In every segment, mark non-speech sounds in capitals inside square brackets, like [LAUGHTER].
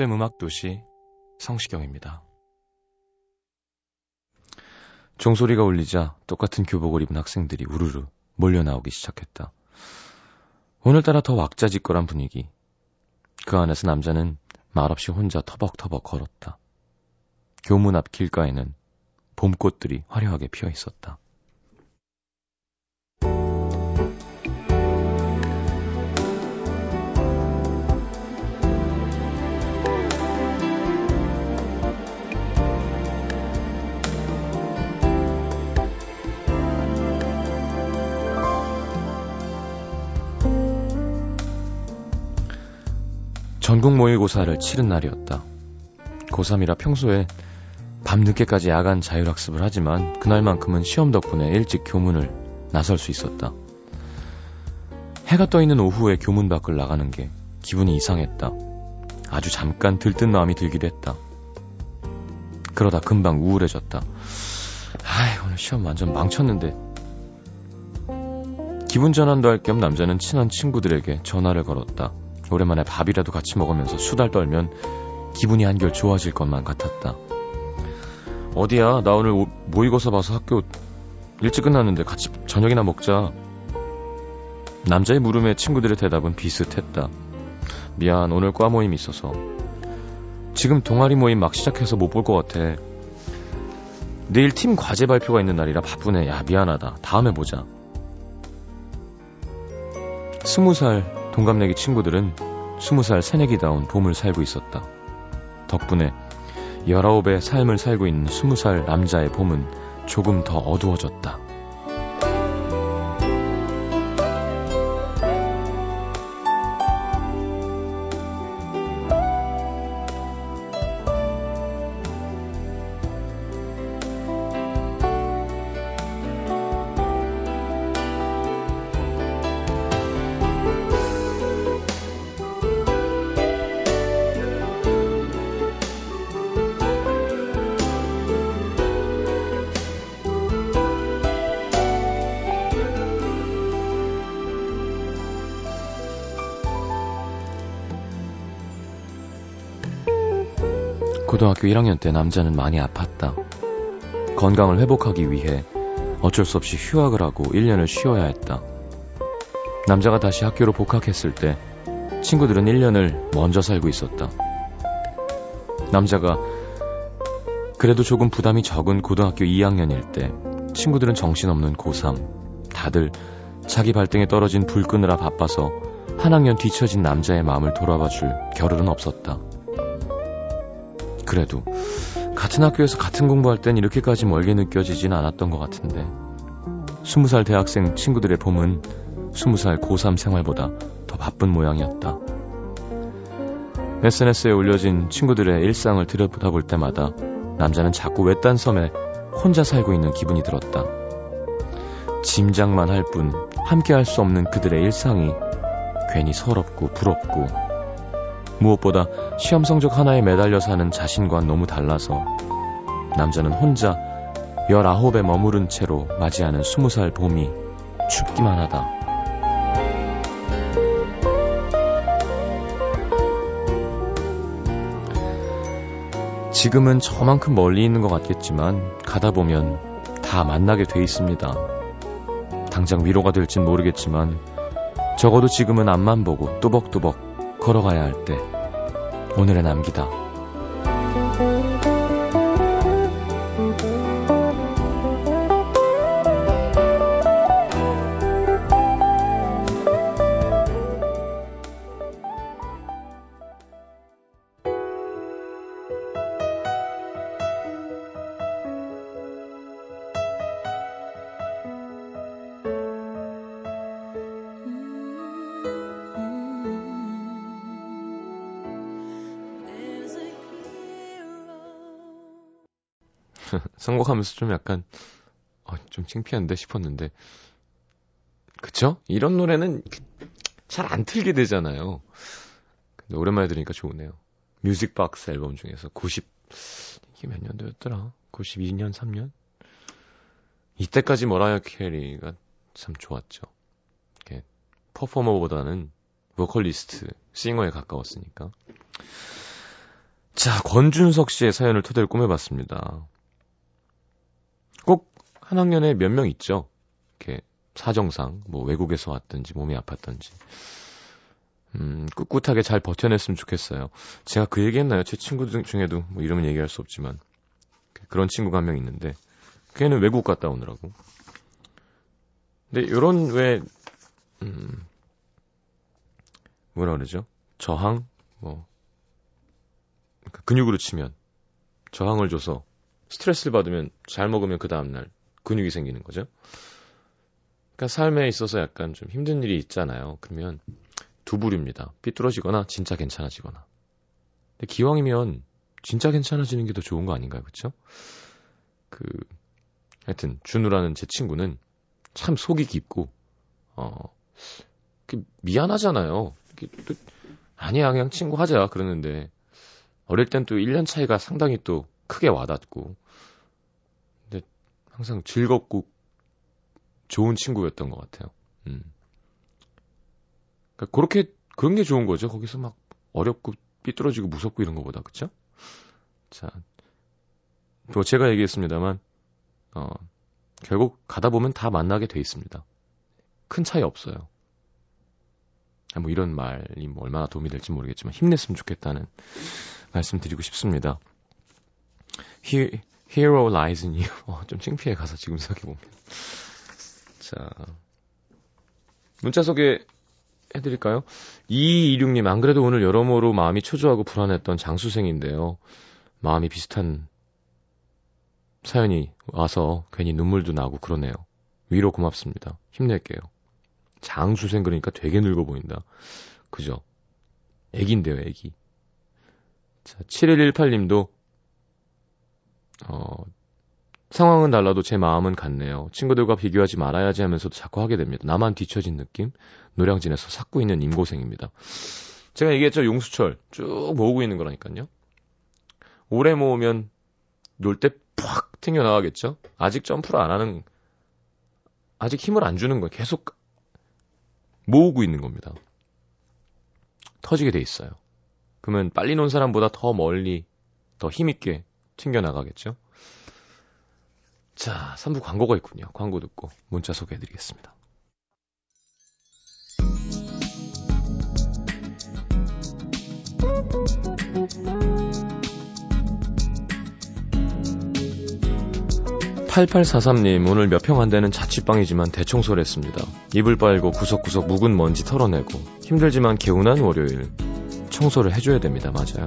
FM 음악 도시 성시경입니다. 종소리가 울리자 똑같은 교복을 입은 학생들이 우르르 몰려 나오기 시작했다. 오늘따라 더 왁자지껄한 분위기. 그 안에서 남자는 말없이 혼자 터벅터벅 걸었다. 교문 앞 길가에는 봄꽃들이 화려하게 피어 있었다. 전국 모의고사를 치른 날이었다. 고3이라 평소에 밤늦게까지 야간 자율학습을 하지만 그날만큼은 시험 덕분에 일찍 교문을 나설 수 있었다. 해가 떠 있는 오후에 교문 밖을 나가는 게 기분이 이상했다. 아주 잠깐 들뜬 마음이 들기도 했다. 그러다 금방 우울해졌다. 아이, 오늘 시험 완전 망쳤는데. 기분 전환도 할 겸 남자는 친한 친구들에게 전화를 걸었다. 오랜만에 밥이라도 같이 먹으면서 수달 떨면 기분이 한결 좋아질 것만 같았다. 어디야? 나 오늘 모의고사 봐서 학교 일찍 끝났는데 같이 저녁이나 먹자. 남자의 물음에 친구들의 대답은 비슷했다. 미안, 오늘 과 모임 있어서. 지금 동아리 모임 막 시작해서 못 볼 것 같아. 내일 팀 과제 발표가 있는 날이라 바쁘네. 야, 미안하다. 다음에 보자. 스무 살 동갑내기 친구들은 스무 살 새내기다운 봄을 살고 있었다. 덕분에 열아홉의 삶을 살고 있는 스무 살 남자의 봄은 조금 더 어두워졌다. 고등학교 1학년 때 남자는 많이 아팠다. 건강을 회복하기 위해 어쩔 수 없이 휴학을 하고 1년을 쉬어야 했다. 남자가 다시 학교로 복학했을 때 친구들은 1년을 먼저 살고 있었다. 남자가 그래도 조금 부담이 적은 고등학교 2학년일 때 친구들은 정신없는 고3. 다들 자기 발등에 떨어진 불 끄느라 바빠서 한 학년 뒤처진 남자의 마음을 돌아봐 줄 겨를은 없었다. 그래도 같은 학교에서 같은 공부할 땐 이렇게까지 멀게 느껴지진 않았던 것 같은데 스무 살 대학생 친구들의 봄은 스무 살 고3 생활보다 더 바쁜 모양이었다. SNS에 올려진 친구들의 일상을 들여다볼 때마다 남자는 자꾸 외딴 섬에 혼자 살고 있는 기분이 들었다. 짐작만 할 뿐 함께 할 수 없는 그들의 일상이 괜히 서럽고 부럽고 무엇보다 시험 성적 하나에 매달려 사는 자신과 너무 달라서 남자는 혼자 19에 머무른 채로 맞이하는 20살 봄이 춥기만 하다. 지금은 저만큼 멀리 있는 것 같겠지만 가다 보면 다 만나게 돼 있습니다. 당장 위로가 될진 모르겠지만 적어도 지금은 앞만 보고 뚜벅뚜벅 걸어가야 할 때 오늘의 남기다. 선곡하면서 좀 약간 어, 좀 창피한데 싶었는데 그쵸? 이런 노래는 잘 안 틀게 되잖아요. 근데 오랜만에 들으니까 좋으네요. 뮤직박스 앨범 중에서 90 이게 몇 년도였더라? 92년 3년? 이때까지 머라이어 캐리가 참 좋았죠. 이렇게 퍼포머보다는 보컬리스트, singer에 가까웠으니까. 자, 권준석 씨의 사연을 토대로 꾸며봤습니다. 꼭한 학년에 몇 명 있죠. 이렇게 사정상, 뭐 외국에서 왔든지 몸이 아팠든지. 음, 꿋꿋하게 잘 버텨냈으면 좋겠어요. 제가 그 얘기 했나요? 제 친구 들 중에도 뭐 이름은 얘기할 수 없지만. 그런 친구가 한 명 있는데, 걔는 외국 갔다 오느라고. 근데 요런 왜, 음, 뭐라 그러죠? 저항? 뭐, 그러니까 근육으로 치면 저항을 줘서 스트레스를 받으면 잘 먹으면 그 다음 날 근육이 생기는 거죠. 그러니까 삶에 있어서 약간 좀 힘든 일이 있잖아요. 그러면 두 부류입니다. 삐뚤어지거나 진짜 괜찮아지거나. 근데 기왕이면 진짜 괜찮아지는 게 더 좋은 거 아닌가요? 그쵸? 그, 하여튼, 준우라는 제 친구는 참 속이 깊고, 어, 그 미안하잖아요. 또, 아니야, 그냥 친구 하자. 그러는데, 어릴 땐 또 1년 차이가 상당히 또 크게 와닿고, 항상 즐겁고 좋은 친구였던 것 같아요. 음. 그러니까 그렇게, 그런 게 좋은 거죠. 거기서 막 어렵고 삐뚤어지고 무섭고 이런 거보다, 그쵸? 자, 또 제가 얘기했습니다만, 어, 결국 가다 보면 다 만나게 돼 있습니다. 큰 차이 없어요. 뭐 이런 말이 뭐 얼마나 도움이 될지 모르겠지만 힘냈으면 좋겠다는 말씀드리고 싶습니다. He, Hero lies in you. 어, 좀 창피해 가서 지금 생각해보면. 자. 문자 소개 해드릴까요? 2226님, 안 그래도 오늘 여러모로 마음이 초조하고 불안했던 장수생인데요. 마음이 비슷한 사연이 와서 괜히 눈물도 나고 그러네요. 위로 고맙습니다. 힘낼게요. 장수생 그러니까 되게 늙어 보인다. 그죠? 애기인데요, 애기. 자, 7118님도, 어, 상황은 달라도 제 마음은 같네요. 친구들과 비교하지 말아야지 하면서도 자꾸 하게 됩니다. 나만 뒤처진 느낌? 노량진에서 삭고 있는 임고생입니다. 제가 얘기했죠. 용수철. 쭉 모으고 있는 거라니까요. 오래 모으면 놀 때 팍 튕겨나가겠죠? 아직 점프를 안 하는, 아직 힘을 안 주는 거예요. 계속 모으고 있는 겁니다. 터지게 돼 있어요. 그러면 빨리 논 사람보다 더 멀리, 더 힘있게 튕겨나가겠죠? 자, 3부 광고가 있군요. 광고 듣고 문자 소개해드리겠습니다. 8843님, 오늘 몇 평 안 되는 자취방이지만 대청소를 했습니다. 이불 빨고 구석구석 묵은 먼지 털어내고 힘들지만 개운한 월요일 청소를 해줘야 됩니다. 맞아요.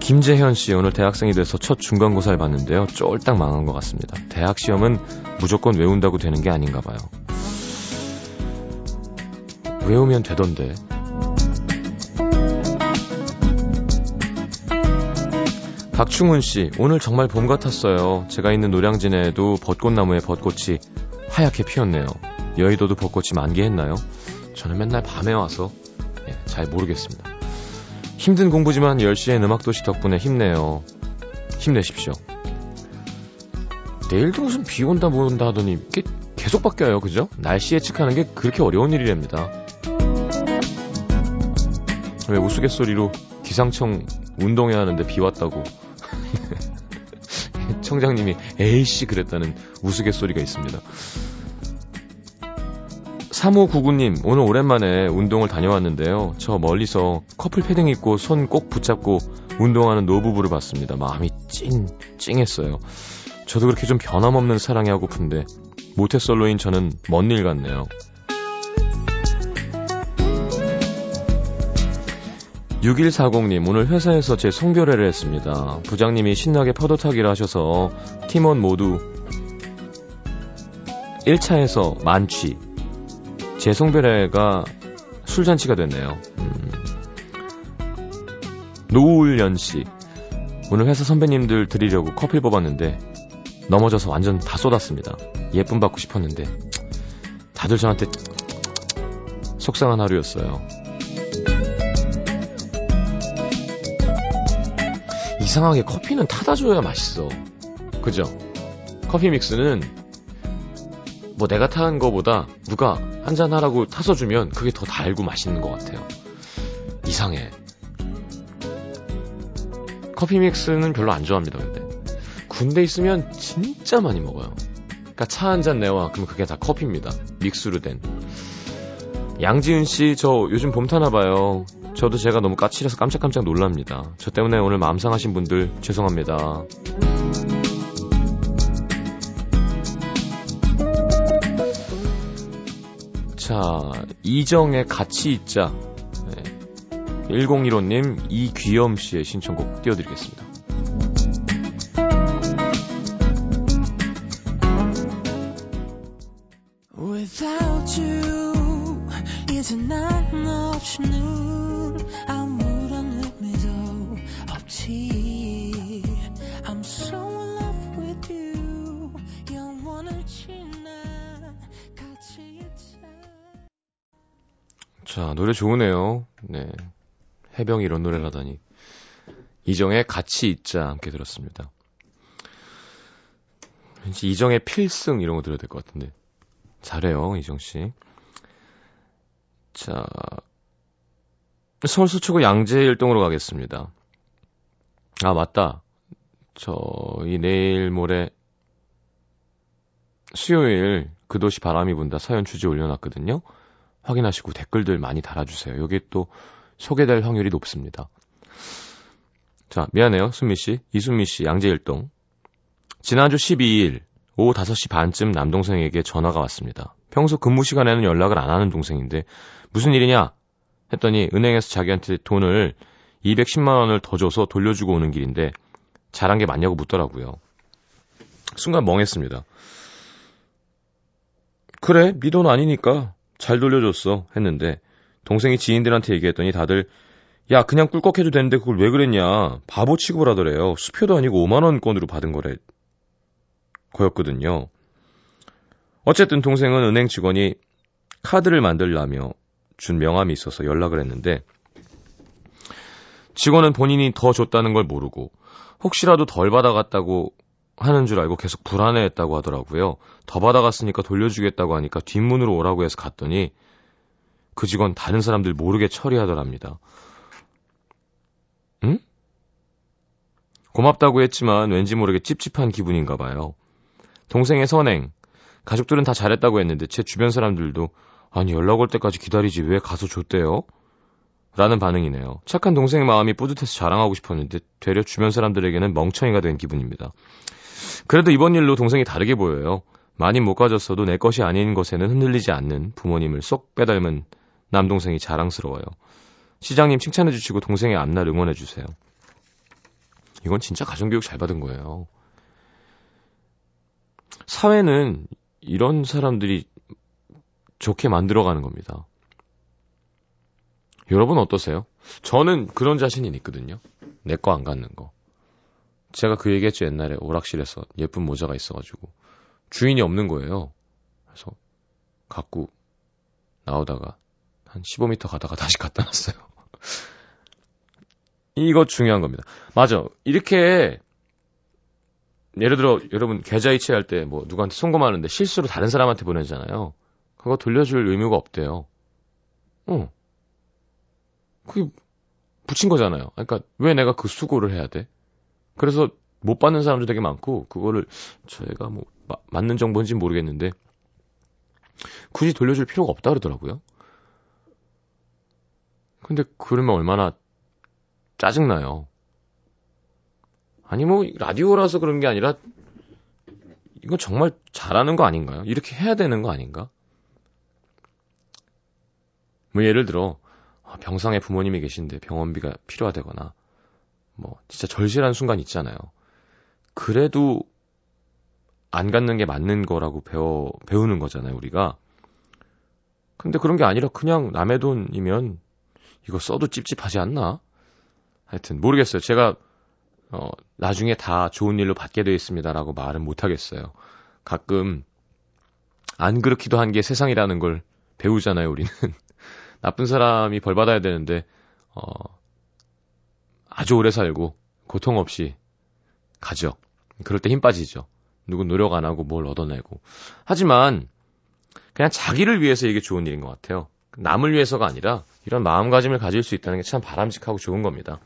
김재현 씨 오늘 대학생이 돼서 첫 중간고사를 봤는데요. 쫄딱 망한 것 같습니다. 대학 시험은 무조건 외운다고 되는 게 아닌가 봐요. 외우면 되던데. 박충훈 씨, 오늘 정말 봄 같았어요. 제가 있는 노량진에도 벚꽃나무에 벚꽃이 하얗게 피었네요. 여의도도 벚꽃이 만개했나요? 저는 맨날 밤에 와서 예, 잘 모르겠습니다. 힘든 공부지만 10시엔 음악도시 덕분에 힘내요. 힘내십시오. 내일도 무슨 비 온다 뭐 온다 하더니 계속 바뀌어요. 그죠? 날씨 예측하는 게 그렇게 어려운 일이랍니다. 왜 우스갯소리로 기상청 운동해야 하는데 비 왔다고 [LAUGHS] 청장님이 에이씨 그랬다는 우스갯소리가 있습니다. 3599님, 오늘 오랜만에 운동을 다녀왔는데요. 저 멀리서 커플 패딩 입고 손 꼭 붙잡고 운동하는 노부부를 봤습니다. 마음이 찡, 찡했어요. 저도 그렇게 좀 변함없는 사랑이 하고픈데, 모태솔로인 저는 먼 일 같네요. 6140님, 오늘 회사에서 제 송별회를 했습니다. 부장님이 신나게 파도타기를 하셔서 팀원 모두 1차에서 만취. 제 송별회가 술잔치가 됐네요. 음. 노울연 씨. 오늘 회사 선배님들 드리려고 커피를 뽑았는데 넘어져서 완전 다 쏟았습니다. 예쁨 받고 싶었는데 다들 저한테 속상한 하루였어요. 이상하게 커피는 타다 줘야 맛있어. 그죠? 커피 믹스는 뭐 내가 타는 거보다 누가 한잔 하라고 타서 주면 그게 더 달고 맛있는 것 같아요. 이상해. 커피 믹스는 별로 안 좋아합니다, 근데. 군대 있으면 진짜 많이 먹어요. 그러니까 차 한 잔 내와 그러면 그게 다 커피입니다. 믹스로 된. 양지은 씨, 저 요즘 봄 타나 봐요. 저도 제가 너무 까칠해서 깜짝깜짝 놀랍니다. 저 때문에 오늘 마음 상하신 분들 죄송합니다. 자, 이정의 같이 있자. 네. 1015님, 이귀염 씨의 신청곡 띄워드리겠습니다. 자, 노래 좋으네요. 네. 해병이 이런 노래를 하다니. 이정의 같이 있자 함께 들었습니다. 왠지 이정의 필승 이런 거 들어야 될 것 같은데. 잘해요, 이정씨. 자, 서울 서초구 양재일동으로 가겠습니다. 아, 맞다. 저희 내일 모레 수요일 그 도시 바람이 분다 사연 주제 올려놨거든요. 확인하시고 댓글들 많이 달아주세요. 여기 또 소개될 확률이 높습니다. 자, 미안해요, 순미 씨. 이순미 씨, 양재일동. 지난주 12일 오후 5시 반쯤 남동생에게 전화가 왔습니다. 평소 근무 시간에는 연락을 안 하는 동생인데 무슨 일이냐 했더니 은행에서 자기한테 돈을 210만 원을 더 줘서 돌려주고 오는 길인데 잘한 게 맞냐고 묻더라고요. 순간 멍했습니다. 그래, 네 돈 아니니까 잘 돌려줬어 했는데 동생이 지인들한테 얘기했더니 다들 야 그냥 꿀꺽해도 되는데 그걸 왜 그랬냐 바보 취급을 하더래요. 수표도 아니고 5만 원권으로 받은 거래 거였거든요. 어쨌든 동생은 은행 직원이 카드를 만들라며 준 명함이 있어서 연락을 했는데 직원은 본인이 더 줬다는 걸 모르고 혹시라도 덜 받아갔다고 하는 줄 알고 계속 불안해했다고 하더라고요. 더 받아갔으니까 돌려주겠다고 하니까 뒷문으로 오라고 해서 갔더니 그 직원 다른 사람들 모르게 처리하더랍니다. 응? 고맙다고 했지만 왠지 모르게 찝찝한 기분인가 봐요. 동생의 선행, 가족들은 다 잘했다고 했는데 제 주변 사람들도 아니 연락 올 때까지 기다리지 왜 가서 줬대요? 라는 반응이네요. 착한 동생의 마음이 뿌듯해서 자랑하고 싶었는데 되려 주변 사람들에게는 멍청이가 된 기분입니다. 그래도 이번 일로 동생이 다르게 보여요. 많이 못 가졌어도 내 것이 아닌 것에는 흔들리지 않는 부모님을 쏙 빼닮은 남동생이 자랑스러워요. 시장님 칭찬해 주시고 동생의 앞날 응원해 주세요. 이건 진짜 가정교육 잘 받은 거예요. 사회는 이런 사람들이 좋게 만들어가는 겁니다. 여러분 어떠세요? 저는 그런 자신이 있거든요. 내 거 안 갖는 거. 제가 그 얘기했죠 옛날에 오락실에서 예쁜 모자가 있어가지고 주인이 없는 거예요. 그래서 갖고 나오다가 한 15m 가다가 [LAUGHS] 다시 갖다 놨어요. [LAUGHS] 이거 중요한 겁니다. 맞아. 이렇게 예를 들어 여러분 계좌 이체할 때 뭐 누구한테 송금하는데 실수로 다른 사람한테 보내잖아요. 그거 돌려줄 의무가 없대요. 어. 그게 붙인 거잖아요. 그러니까 왜 내가 그 수고를 해야 돼? 그래서 못 받는 사람도 되게 많고 그거를 저희가 뭐 마, 맞는 정보인지 모르겠는데 굳이 돌려줄 필요가 없다 그러더라고요. 근데 그러면 얼마나 짜증나요. 아니 뭐 라디오라서 그런 게 아니라 이건 정말 잘하는 거 아닌가요? 이렇게 해야 되는 거 아닌가? 뭐 예를 들어 아, 병상에 부모님이 계신데 병원비가 필요하다거나 뭐 진짜 절실한 순간 있잖아요. 그래도 안 갖는 게 맞는 거라고 배워 배우는 거잖아요, 우리가. 근데 그런 게 아니라 그냥 남의 돈이면 이거 써도 찝찝하지 않나? 하여튼 모르겠어요. 제가 어, 나중에 다 좋은 일로 받게 되어 있습니다라고 말은 못 하겠어요. 가끔 안 그렇기도 한 게 세상이라는 걸 배우잖아요, 우리는. [LAUGHS] 나쁜 사람이 벌 받아야 되는데 어, 아주 오래 살고 고통 없이 가죠. 그럴 때 힘 빠지죠. 누군 노력 안 하고 뭘 얻어내고. 하지만 그냥 자기를 위해서 이게 좋은 일인 것 같아요. 남을 위해서가 아니라 이런 마음가짐을 가질 수 있다는 게 참 바람직하고 좋은 겁니다.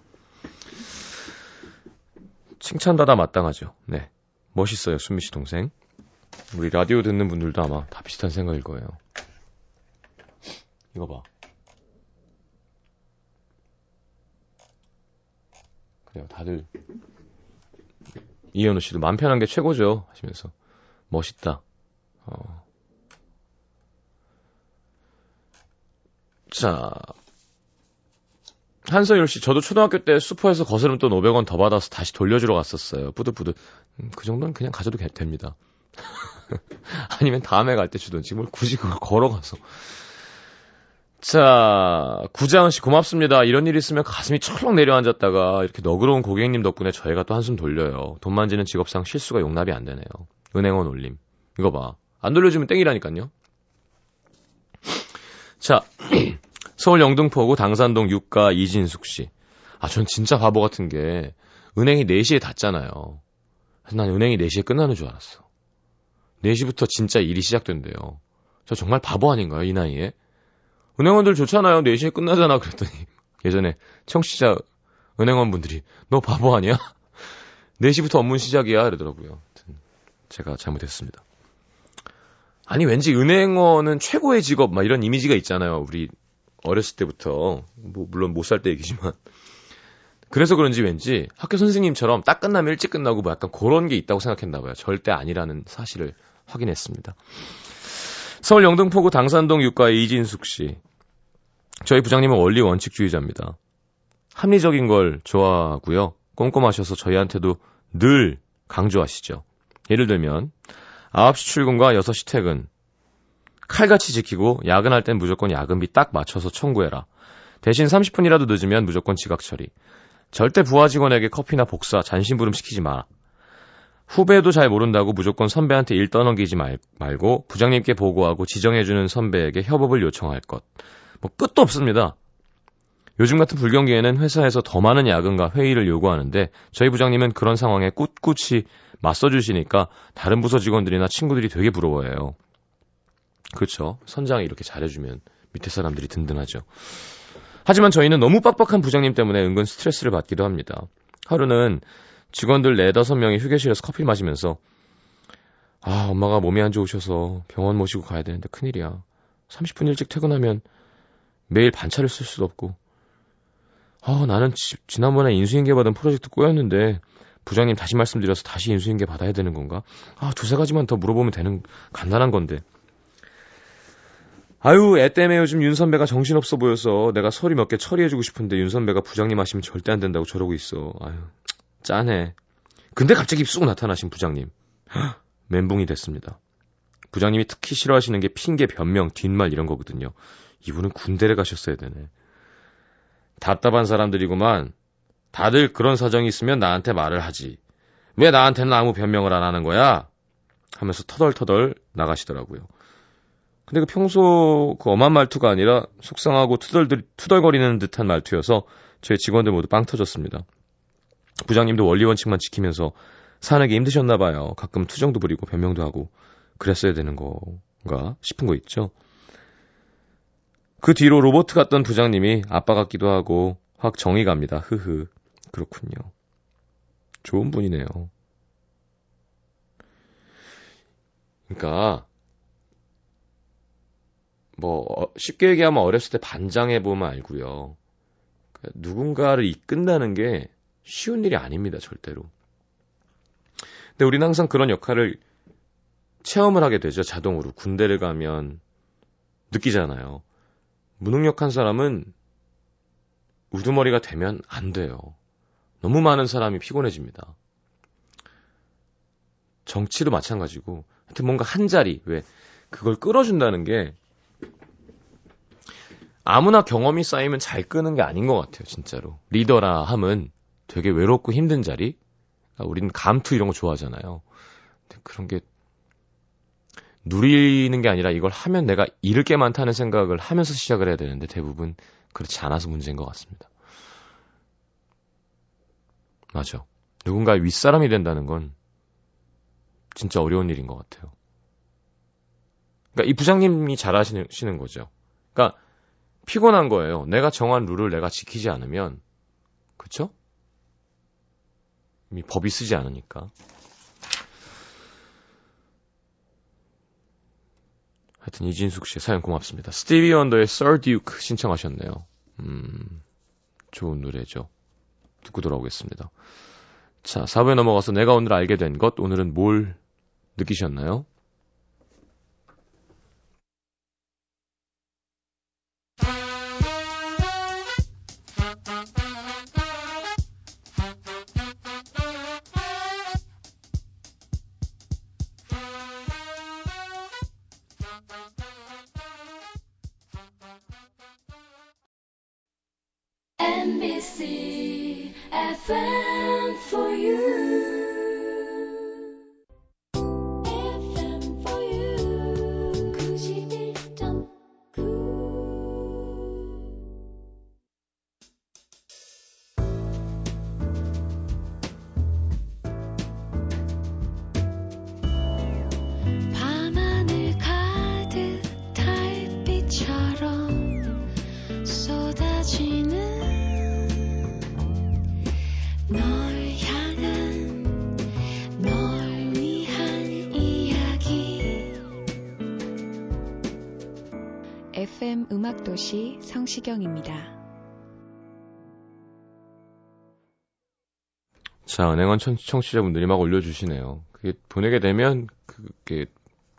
칭찬받아 마땅하죠. 네. 멋있어요, 순미 씨 동생. 우리 라디오 듣는 분들도 아마 다 비슷한 생각일 거예요. 이거 봐. 그래요, 다들. 이현우 씨도 맘 편한 게 최고죠. 하시면서. 멋있다. 어. 자. 한서율 씨, 저도 초등학교 때 슈퍼에서 거스름 돈 500원 더 받아서 다시 돌려주러 갔었어요. 뿌듯뿌듯. 음, 그 정도는 그냥 가져도 됩니다. [LAUGHS] 아니면 다음에 갈 때 주든지 뭘 굳이 그걸 걸어가서. 자, 구자은 씨 고맙습니다. 이런 일 있으면 가슴이 철렁 내려앉았다가 이렇게 너그러운 고객님 덕분에 저희가 또 한숨 돌려요. 돈 만지는 직업상 실수가 용납이 안 되네요. 은행원 올림. 이거 봐. 안 돌려주면 땡이라니까요. 자, [CLEARS THROAT] 서울 영등포구 당산동 육가 이진숙 씨. 아, 전 진짜 바보 같은 게 은행이 4시에 닫잖아요. 난 은행이 4시에 끝나는 줄 알았어. 4시부터 진짜 일이 시작된대요. 저 정말 바보 아닌가요, 이 나이에? 은행원들 좋잖아요. 4시에 끝나잖아. 그랬더니 [LAUGHS] 예전에 청취자 은행원 분들이 너 바보 아니야? [LAUGHS] 4시부터 업무 시작이야. 이러더라고요. 제가 잘못했습니다. 아니 왠지 은행원은 최고의 직업 막 이런 이미지가 있잖아요. 우리 어렸을 때부터 뭐 물론 못 살 때 얘기지만 [LAUGHS] 그래서 그런지 왠지 학교 선생님처럼 딱 끝나면 일찍 끝나고 뭐 약간 그런 게 있다고 생각했나 봐요. 절대 아니라는 사실을 확인했습니다. 서울 영등포구 당산동 육가의 이진숙 씨. 저희 부장님은 원리 원칙주의자입니다. 합리적인 걸 좋아하고요. 꼼꼼하셔서 저희한테도 늘 강조하시죠. 예를 들면 9시 출근과 6시 퇴근. 칼같이 지키고 야근할 땐 무조건 야근비 딱 맞춰서 청구해라. 대신 30분이라도 늦으면 무조건 지각 처리. 절대 부하 직원에게 커피나 복사, 잔심부름 시키지 마. 후배도 잘 모른다고 무조건 선배한테 일 떠넘기지 말, 말고 부장님께 보고하고 지정해주는 선배에게 협업을 요청할 것. 뭐 끝도 없습니다. 요즘 같은 불경기에는 회사에서 더 많은 야근과 회의를 요구하는데 저희 부장님은 그런 상황에 꿋꿋이 맞서주시니까 다른 부서 직원들이나 친구들이 되게 부러워해요. 그렇죠. 선장이 이렇게 잘해주면 밑에 사람들이 든든하죠. 하지만 저희는 너무 빡빡한 부장님 때문에 은근 스트레스를 받기도 합니다. 하루는 직원들 네다섯 명이 휴게실에서 커피 마시면서 아, 엄마가 몸이 안 좋으셔서 병원 모시고 가야 되는데 큰일이야. 30분 일찍 퇴근하면 매일 반차를 쓸 수도 없고. 아, 나는 지, 지난번에 인수인계 받은 프로젝트 꼬였는데 부장님 다시 말씀드려서 다시 인수인계 받아야 되는 건가? 아, 두세 가지만 더 물어보면 되는 간단한 건데. 아유, 애 때문에 요즘 윤 선배가 정신없어 보여서 내가 서류 몇 개 처리해주고 싶은데 윤 선배가 부장님 하시면 절대 안 된다고 저러고 있어. 아유, 짠해. 근데 갑자기 쑥 나타나신 부장님. 멘붕이 됐습니다. 부장님이 특히 싫어하시는 게 핑계, 변명, 뒷말 이런 거거든요. 이분은 군대를 가셨어야 되네. 답답한 사람들이구만. 다들 그런 사정이 있으면 나한테 말을 하지. 왜 나한테는 아무 변명을 안 하는 거야? 하면서 터덜터덜 나가시더라고요. 근데 그 평소 그 엄한 말투가 아니라 속상하고 투덜, 투덜거리는 듯한 말투여서 저희 직원들 모두 빵 터졌습니다. 부장님도 원리 원칙만 지키면서 사는 게 힘드셨나 봐요. 가끔 투정도 부리고 변명도 하고 그랬어야 되는 건가 싶은 거 있죠. 그 뒤로 로버트 같던 부장님이 아빠 같기도 하고 확 정이 갑니다. 흐흐. 그렇군요. 좋은 분이네요. 그러니까 뭐 어, 쉽게 얘기하면 어렸을 때 반장해 보면 알고요. 그러니까 누군가를 이끈다는 게 쉬운 일이 아닙니다, 절대로. 근데 우리는 항상 그런 역할을 체험을 하게 되죠, 자동으로. 군대를 가면 느끼잖아요. 무능력한 사람은 우두머리가 되면 안 돼요. 너무 많은 사람이 피곤해집니다. 정치도 마찬가지고, 하여튼 뭔가 한 자리, 왜, 그걸 끌어준다는 게 아무나 경험이 쌓이면 잘 끄는 게 아닌 것 같아요, 진짜로. 리더라 함은 되게 외롭고 힘든 자리, 그러니까 우리는 감투 이런 거 좋아하잖아요. 그런 게 누리는 게 아니라 이걸 하면 내가 잃을 게 많다는 생각을 하면서 시작을 해야 되는데 대부분 그렇지 않아서 문제인 것 같습니다. 맞아. 누군가의 윗사람이 된다는 건 진짜 어려운 일인 것 같아요. 그러니까 이 부장님이 잘하시는 거죠. 그러니까 피곤한 거예요. 내가 정한 룰을 내가 지키지 않으면 그쵸? 이미 법이 쓰지 않으니까. 하여튼 이진숙 씨의 사연 고맙습니다. 스티비 원더의 Sir Duke 신청하셨네요. 음, 좋은 노래죠. 듣고 돌아오겠습니다. 자, 4부에 넘어가서 내가 오늘 알게 된 것, 오늘은 뭘 느끼셨나요? NBC FM for you. 성시경입니다. 자, 은행원 청취자분들이 막 올려주시네요. 그게 보내게 되면 그게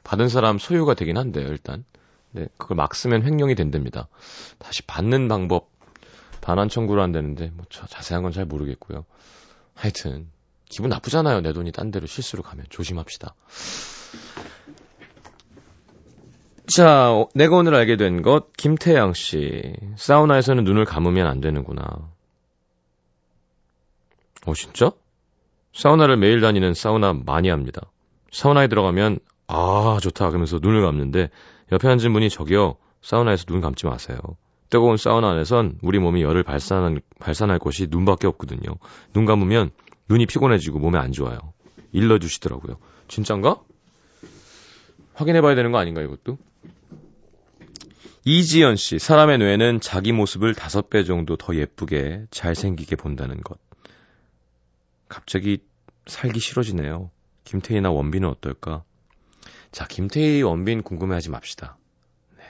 받은 사람 소유가 되긴 한데요, 일단. 네, 그걸 막 쓰면 횡령이 된답니다. 다시 받는 방법 반환 청구를 한다는데 뭐 자세한 건 잘 모르겠고요. 하여튼 기분 나쁘잖아요. 내 돈이 딴 데로 실수로 가면 조심합시다. 자, 내가 오늘 알게 된 것, 김태양 씨. 사우나에서는 눈을 감으면 안 되는구나. 어, 진짜? 사우나를 매일 다니는 사우나 많이 합니다. 사우나에 들어가면, 아, 좋다. 그러면서 눈을 감는데, 옆에 앉은 분이 저기요, 사우나에서 눈 감지 마세요. 뜨거운 사우나 안에선 우리 몸이 열을 발산한, 발산할 곳이 눈밖에 없거든요. 눈 감으면 눈이 피곤해지고 몸에 안 좋아요. 일러주시더라고요. 진짠가? 확인해봐야 되는 거 아닌가, 이것도? 이지연 씨, 사람의 뇌는 자기 모습을 다섯 배 정도 더 예쁘게 잘생기게 본다는 것. 갑자기 살기 싫어지네요. 김태희나 원빈은 어떨까? 자, 김태희, 원빈 궁금해하지 맙시다. 네.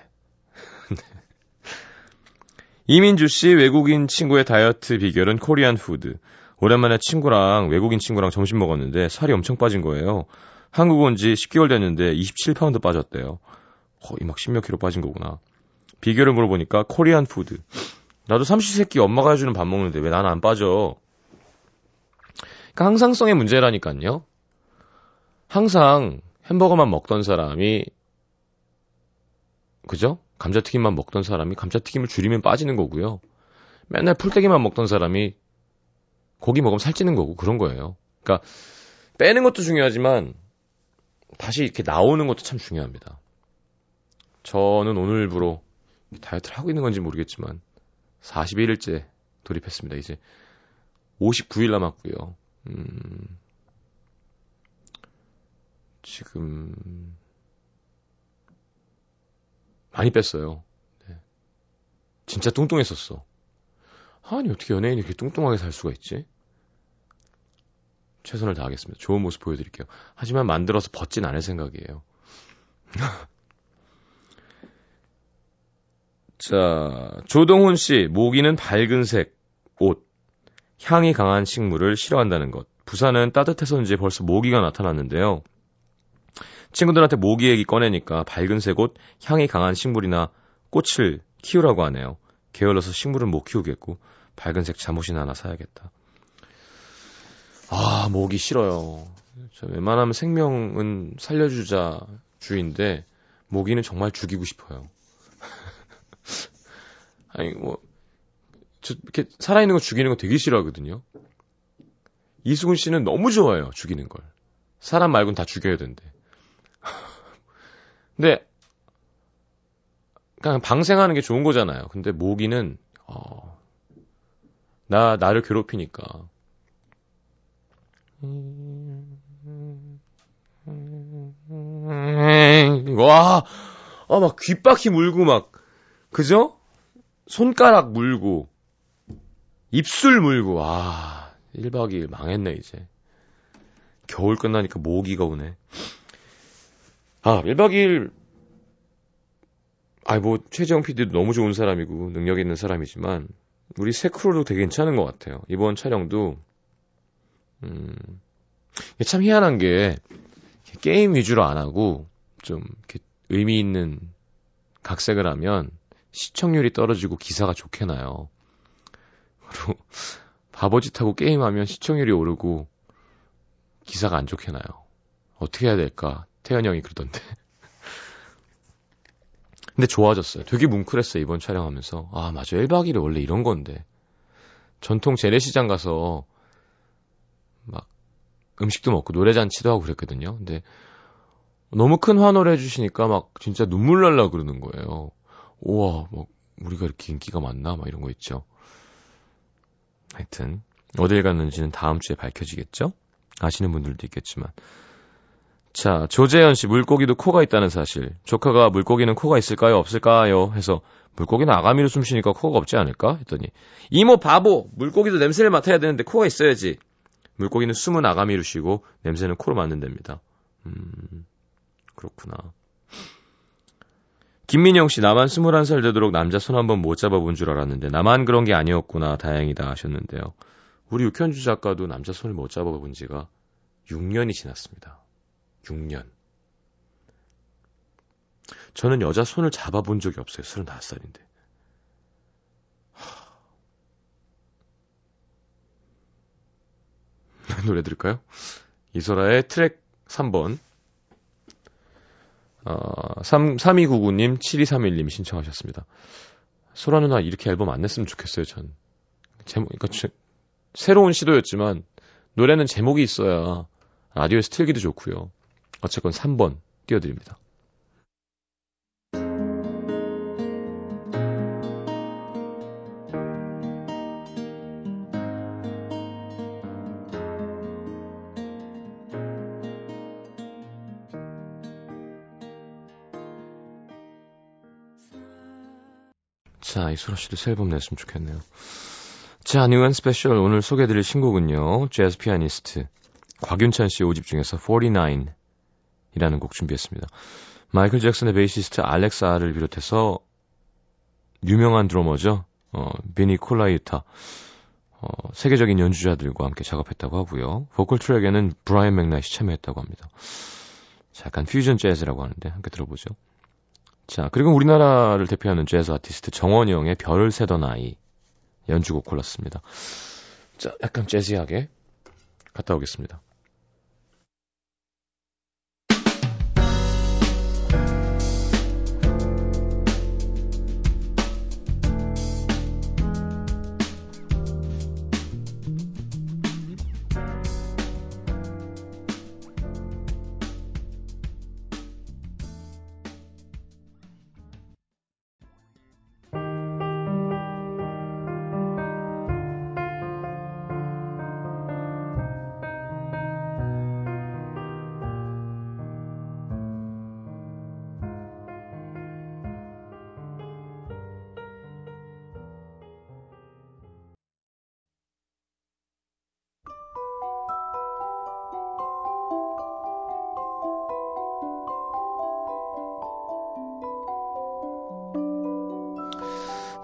[LAUGHS] 이민주 씨, 외국인 친구의 다이어트 비결은 Korean food. 오랜만에 친구랑, 외국인 친구랑 점심 먹었는데 살이 엄청 빠진 거예요. 한국 온 지 10개월 됐는데 27파운드 빠졌대요. 거의 막 10몇 킬로 빠진 거구나. 비결을 물어보니까 Korean food. 나도 삼시세끼 엄마가 해주는 밥 먹는데 왜 나는 안 빠져? 그러니까 항상성의 문제라니까요. 항상 햄버거만 먹던 사람이 그죠? 감자튀김만 먹던 사람이 감자튀김을 줄이면 빠지는 거고요. 맨날 풀떼기만 먹던 사람이 고기 먹으면 살찌는 거고 그런 거예요. 그러니까 빼는 것도 중요하지만 다시 이렇게 나오는 것도 참 중요합니다. 저는 오늘부로 다이어트를 하고 있는 건지 모르겠지만 41일째 돌입했습니다. 이제 59일 남았고요. 음, 지금 많이 뺐어요. 네. 진짜 뚱뚱했었어. 아니 어떻게 연예인이 이렇게 뚱뚱하게 살 수가 있지? 최선을 다하겠습니다. 좋은 모습 보여드릴게요. 하지만 만들어서 벗진 않을 생각이에요. [LAUGHS] 자, 조동훈 씨, 모기는 밝은색 옷, 향이 강한 식물을 싫어한다는 것. 부산은 따뜻해서인지 벌써 모기가 나타났는데요. 친구들한테 모기 얘기 꺼내니까 밝은색 옷, 향이 강한 식물이나 꽃을 키우라고 하네요. 게을러서 식물은 못 키우겠고 밝은색 잠옷이나 하나 사야겠다. 아, 모기 싫어요. 저 웬만하면 생명은 살려주자 주인데 모기는 정말 죽이고 싶어요. 아니 뭐 저 이렇게 살아있는 거 죽이는 거 되게 싫어하거든요. 이수근 씨는 너무 좋아해요, 죽이는 걸. 사람 말곤 다 죽여야 된대. [LAUGHS] 근데, 그냥 방생하는 게 좋은 거잖아요. 근데 모기는, 어, 나, 나를 괴롭히니까. 와, 아, 막 귓바퀴 물고 막, 그죠? 손가락 물고, 입술 물고, 와, 1박 2일 망했네, 이제. 겨울 끝나니까 모기가 오네. 아, 1박 2일, 아이, 뭐, 최재형 PD도 너무 좋은 사람이고, 능력 있는 사람이지만, 우리 새 크루도 되게 괜찮은 것 같아요. 이번 촬영도, 음, 참 희한한 게, 게임 위주로 안 하고, 좀, 이렇게 의미 있는 각색을 하면, 시청률이 떨어지고 기사가 좋게 나요. 그리고, 바보짓하고 게임하면 시청률이 오르고, 기사가 안 좋게 나요. 어떻게 해야 될까? 태현 형이 그러던데. [LAUGHS] 근데 좋아졌어요. 되게 뭉클했어요, 이번 촬영하면서. 아, 맞아. 1박 2일 원래 이런 건데. 전통 재래시장 가서 막 음식도 먹고 노래잔치도 하고 그랬거든요. 근데 너무 큰 환호를 해주시니까 막 진짜 눈물 날라 그러는 거예요. 우와, 뭐, 우리가 이렇게 인기가 많나? 막 이런 거 있죠. 하여튼, 어딜 갔는지는 다음 주에 밝혀지겠죠? 아시는 분들도 있겠지만. 자, 조재현 씨, 물고기도 코가 있다는 사실. 조카가 물고기는 코가 있을까요? 없을까요? 해서, 물고기는 아가미로 숨 쉬니까 코가 없지 않을까? 했더니, 이모 바보! 물고기도 냄새를 맡아야 되는데 코가 있어야지. 물고기는 숨은 아가미로 쉬고, 냄새는 코로 맡는답니다. 음, 그렇구나. 김민영 씨, 나만 21살 되도록 남자 손 한번 못 잡아본 줄 알았는데, 나만 그런 게 아니었구나, 다행이다 하셨는데요. 우리 육현주 작가도 남자 손을 못 잡아본 지가 6년이 지났습니다. 6년. 저는 여자 손을 잡아본 적이 없어요. 35살인데. [LAUGHS] 노래 들을까요? 이소라의 트랙 3번. 어, 3, 3299님, 7231님 신청하셨습니다. 소라 누나 이렇게 앨범 안 냈으면 좋겠어요, 전. 제목, 그러니까 제, 새로운 시도였지만, 노래는 제목이 있어야 라디오에서 틀기도 좋고요. 어쨌건 3번 띄워드립니다. 자, 이소라 씨도 새 앨범 냈으면 좋겠네요. 자, 뉴한 스페셜 오늘 소개해드릴 신곡은요. 재즈 피아니스트 곽윤찬 씨 5집 중에서 49 이라는 곡 준비했습니다. 마이클 잭슨의 베이시스트 알렉스 알을 비롯해서 유명한 드러머죠. 어, 비니 콜라이우타 어, 세계적인 연주자들과 함께 작업했다고 하고요. 보컬 트랙에는 브라이언 맥나잇이 참여했다고 합니다. 자, 약간 퓨전 재즈라고 하는데 함께 들어보죠. 자, 그리고 우리나라를 대표하는 재즈 아티스트 정원이 형의 별을 세던 아이 연주곡 골랐습니다. 자, 약간 재즈하게 갔다 오겠습니다.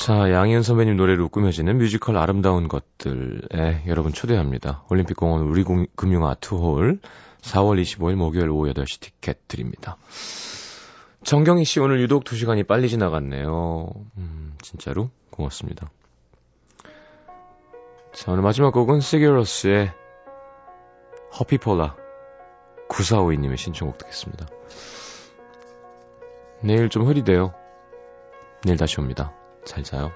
자, 양희은 선배님 노래로 꾸며지는 뮤지컬 아름다운 것들에 여러분 초대합니다. 올림픽공원 우리금융 아트홀 4월 25일 목요일 오후 8시 티켓 드립니다. 정경희 씨 오늘 유독 2시간이 빨리 지나갔네요. 음, 진짜로 고맙습니다. 자, 오늘 마지막 곡은 시게러스의 허피폴라 9452님의 신청곡 듣겠습니다. 내일 좀 흐리대요. 내일 다시 옵니다. 잘 자요.